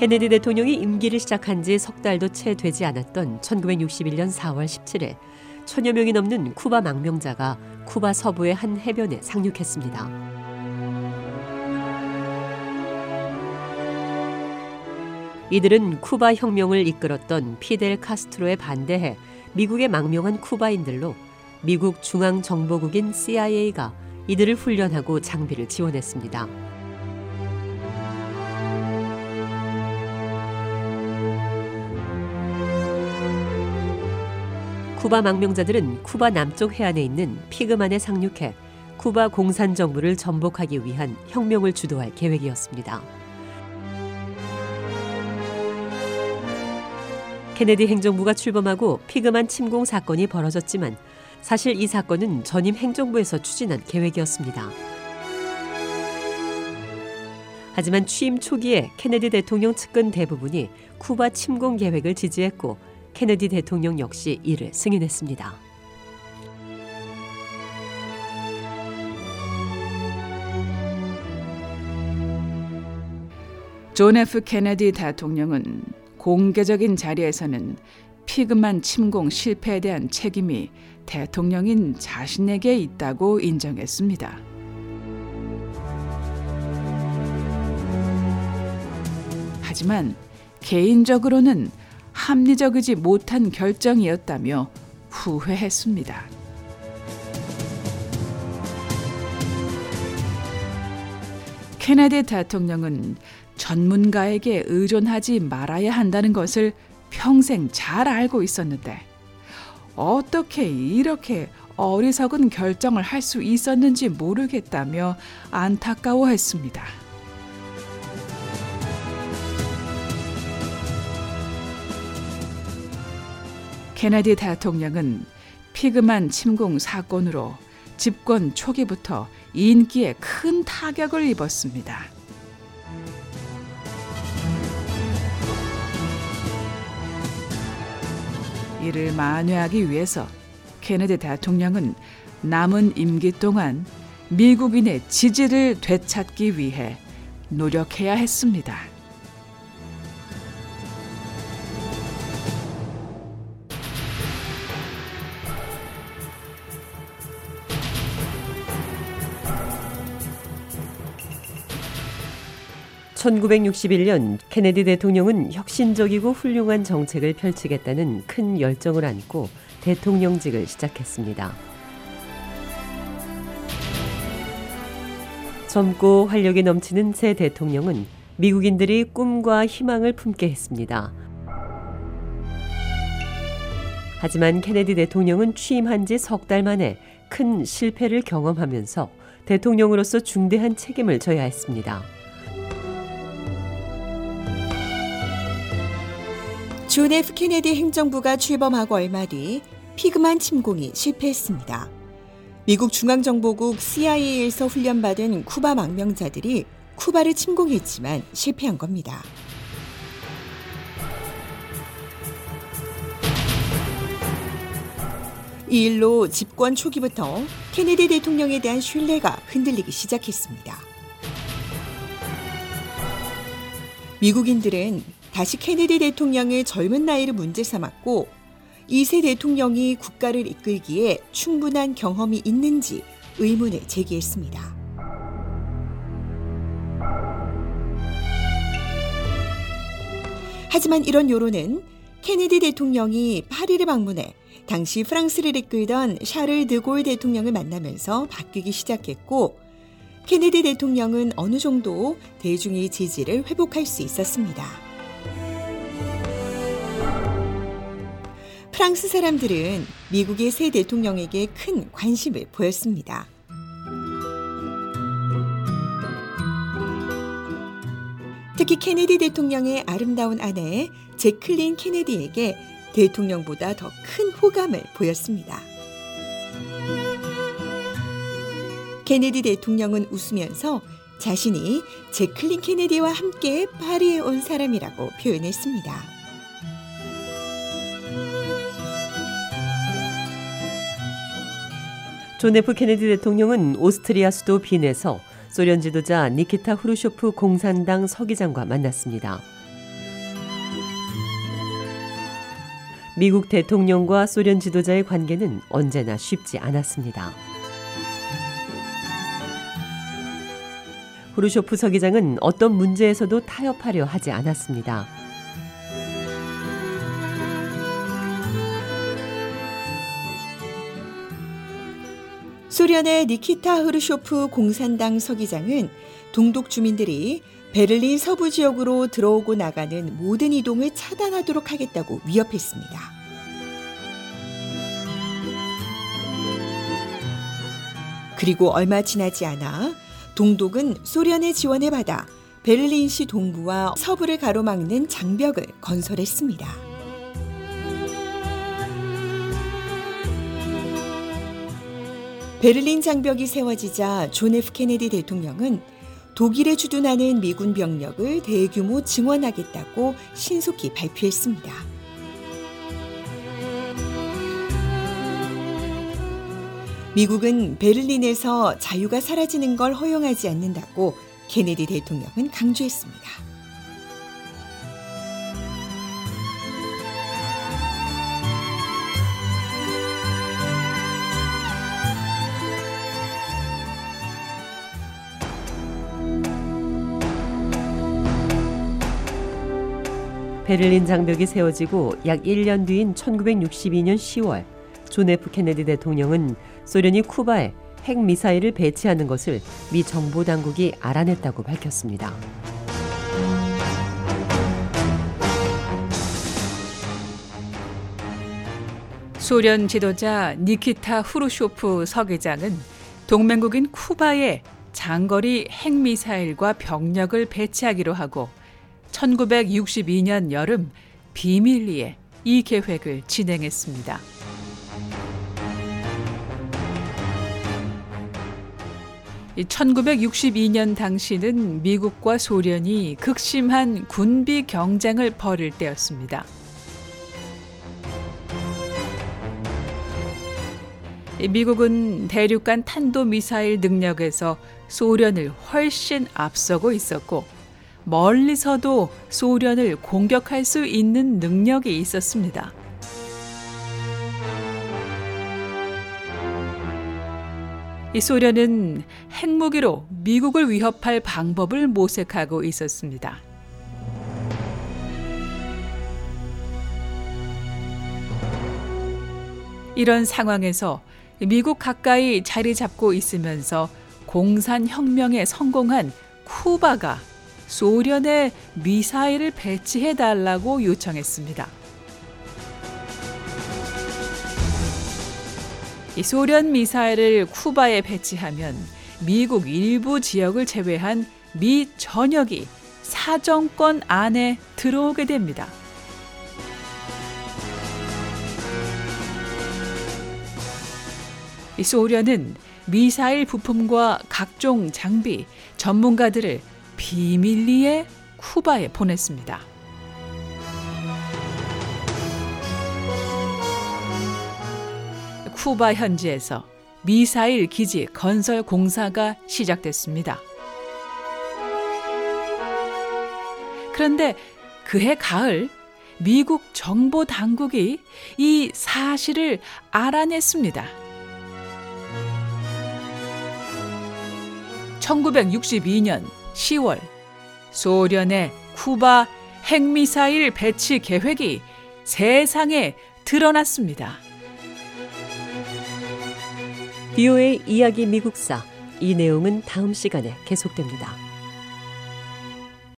케네디 대통령이 임기를 시작한 지 석 달도 채 되지 않았던 1961년 4월 17일 천여 명이 넘는 쿠바 망명자가 쿠바 서부의 한 해변에 상륙했습니다. 이들은 쿠바 혁명을 이끌었던 피델 카스트로에 반대해 미국에 망명한 쿠바인들로 미국 중앙정보국인 CIA가 이들을 훈련하고 장비를 지원했습니다. 쿠바 망명자들은 쿠바 남쪽 해안에 있는 피그만에 상륙해 쿠바 공산 정부를 전복하기 위한 혁명을 주도할 계획이었습니다. 케네디 행정부가 출범하고 피그만 침공 사건이 벌어졌지만 사실 이 사건은 전임 행정부에서 추진한 계획이었습니다. 하지만 취임 초기에 케네디 대통령 측근 대부분이 쿠바 침공 계획을 지지했고 케네디 대통령 역시 이를 승인했습니다. 존 F 케네디 대통령은 공개적인 자리에서는 피그만 침공 실패에 대한 책임이 대통령인 자신에게 있다고 인정했습니다. 하지만 개인적으로는 합리적이지 못한 결정이었다며 후회했습니다. 케네디 대통령은 전문가에게 의존하지 말아야 한다는 것을 평생 잘 알고 있었는데 어떻게 이렇게 어리석은 결정을 할 수 있었는지 모르겠다며 안타까워했습니다. 케네디 대통령은 피그만 침공 사건으로 집권 초기부터 인기에 큰 타격을 입었습니다. 이를 만회하기 위해서 케네디 대통령은 남은 임기 동안 미국인의 지지를 되찾기 위해 노력해야 했습니다. (1961년) 케네디 대통령은 혁신적이고 훌륭한 정책을 펼치겠다는 큰 열정을 안고 대통령직을 시작했습니다. 젊고 활력이 넘치는 새 대통령은 미국인들이 꿈과 희망을 품게 했습니다. 하지만 케네디 대통령은 취임한 지 석 달 만에 큰 실패를 경험하면서 대통령으로서 중대한 책임을 져야 했습니다. 존 F 케네디 행정부가 출범하고 얼마 뒤 피그만 침공이 실패했습니다. 미국 중앙정보국 CIA에서 훈련받은 쿠바 망명자들이 쿠바를 침공했지만 실패한 겁니다. 이 일로 집권 초기부터 케네디 대통령에 대한 신뢰가 흔들리기 시작했습니다. 미국인들은 다시 케네디 대통령의 젊은 나이를 문제 삼았고 2세 대통령이 국가를 이끌기에 충분한 경험이 있는지 의문을 제기했습니다. 하지만 이런 여론은 케네디 대통령이 파리를 방문해 당시 프랑스를 이끌던 샤를 드골 대통령을 만나면서 바뀌기 시작했고 케네디 대통령은 어느 정도 대중의 지지를 회복할 수 있었습니다. 프랑스 사람들은 미국의 새 대통령에게 큰 관심을 보였습니다. 특히 케네디 대통령의 아름다운 아내 제클린 케네디에게 대통령보다 더 큰 호감을 보였습니다. 케네디 대통령은 웃으면서 자신이 재클린 케네디와 함께 파리에 온 사람이라고 표현했습니다. 존 F 케네디 대통령은 오스트리아 수도 빈에서 소련 지도자 니키타 흐루쇼프 공산당 서기장과 만났습니다. 미국 대통령과 소련 지도자의 관계는 언제나 쉽지 않았습니다. 후르쇼프 서기장은 어떤 문제에서도 타협하려 하지 않았습니다. 소련의 니키타 흐르쇼프 공산당 서기장은 동독 주민들이 베를린 서부 지역으로 들어오고 나가는 모든 이동을 차단하도록 하겠다고 위협했습니다. 그리고 얼마 지나지 않아 동독은 소련의 지원을 받아 베를린시 동부와 서부를 가로막는 장벽을 건설했습니다. 베를린 장벽이 세워지자 존 F 케네디 대통령은 독일에 주둔하는 미군 병력을 대규모 증원하겠다고 신속히 발표했습니다. 미국은 베를린에서 자유가 사라지는 걸 허용하지 않는다고 케네디 대통령은 강조했습니다. 베를린 장벽이 세워지고 약 1년 뒤인 1962년 10월 존 F 케네디 대통령은 소련이 쿠바에 핵 미사일을 배치하는 것을 미 정보 당국이 알아냈다고 밝혔습니다. 소련 지도자 니키타 흐루쇼프 서기장은 동맹국인 쿠바에 장거리 핵미사일과 병력을 배치하기로 하고 1962년 여름 비밀리에 이 계획을 진행했습니다. 이 1962년 당시는 미국과 소련이 극심한 군비 경쟁을 벌일 때였습니다. 이 미국은 대륙간 탄도 미사일 능력에서 소련을 훨씬 앞서고 있었고 멀리서도 소련을 공격할 수 있는 능력이 있었습니다. 이 소련은 핵무기로 미국을 위협할 방법을 모색하고 있었습니다. 이런 상황에서 미국 가까이 자리 잡고 있으면서 공산혁명에 성공한 쿠바가 소련에 미사일을 배치해 달라고 요청했습니다. 이 소련 미사일을 쿠바에 배치하면 미국 일부 지역을 제외한 미 전역이 사정권 안에 들어오게 됩니다. 이 소련은 미사일 부품과 각종 장비, 전문가들을 비밀리에 쿠바에 보냈습니다. 쿠바 현지에서 미사일 기지 건설 공사가 시작됐습니다. 그런데 그해 가을 미국 정보 당국이 이 사실을 알아냈습니다. 1962년 10월 소련의 쿠바 핵미사일 배치 계획이 세상에 드러났습니다. 비오의 이야기 미국사 이 내용은 다음 시간에 계속됩니다.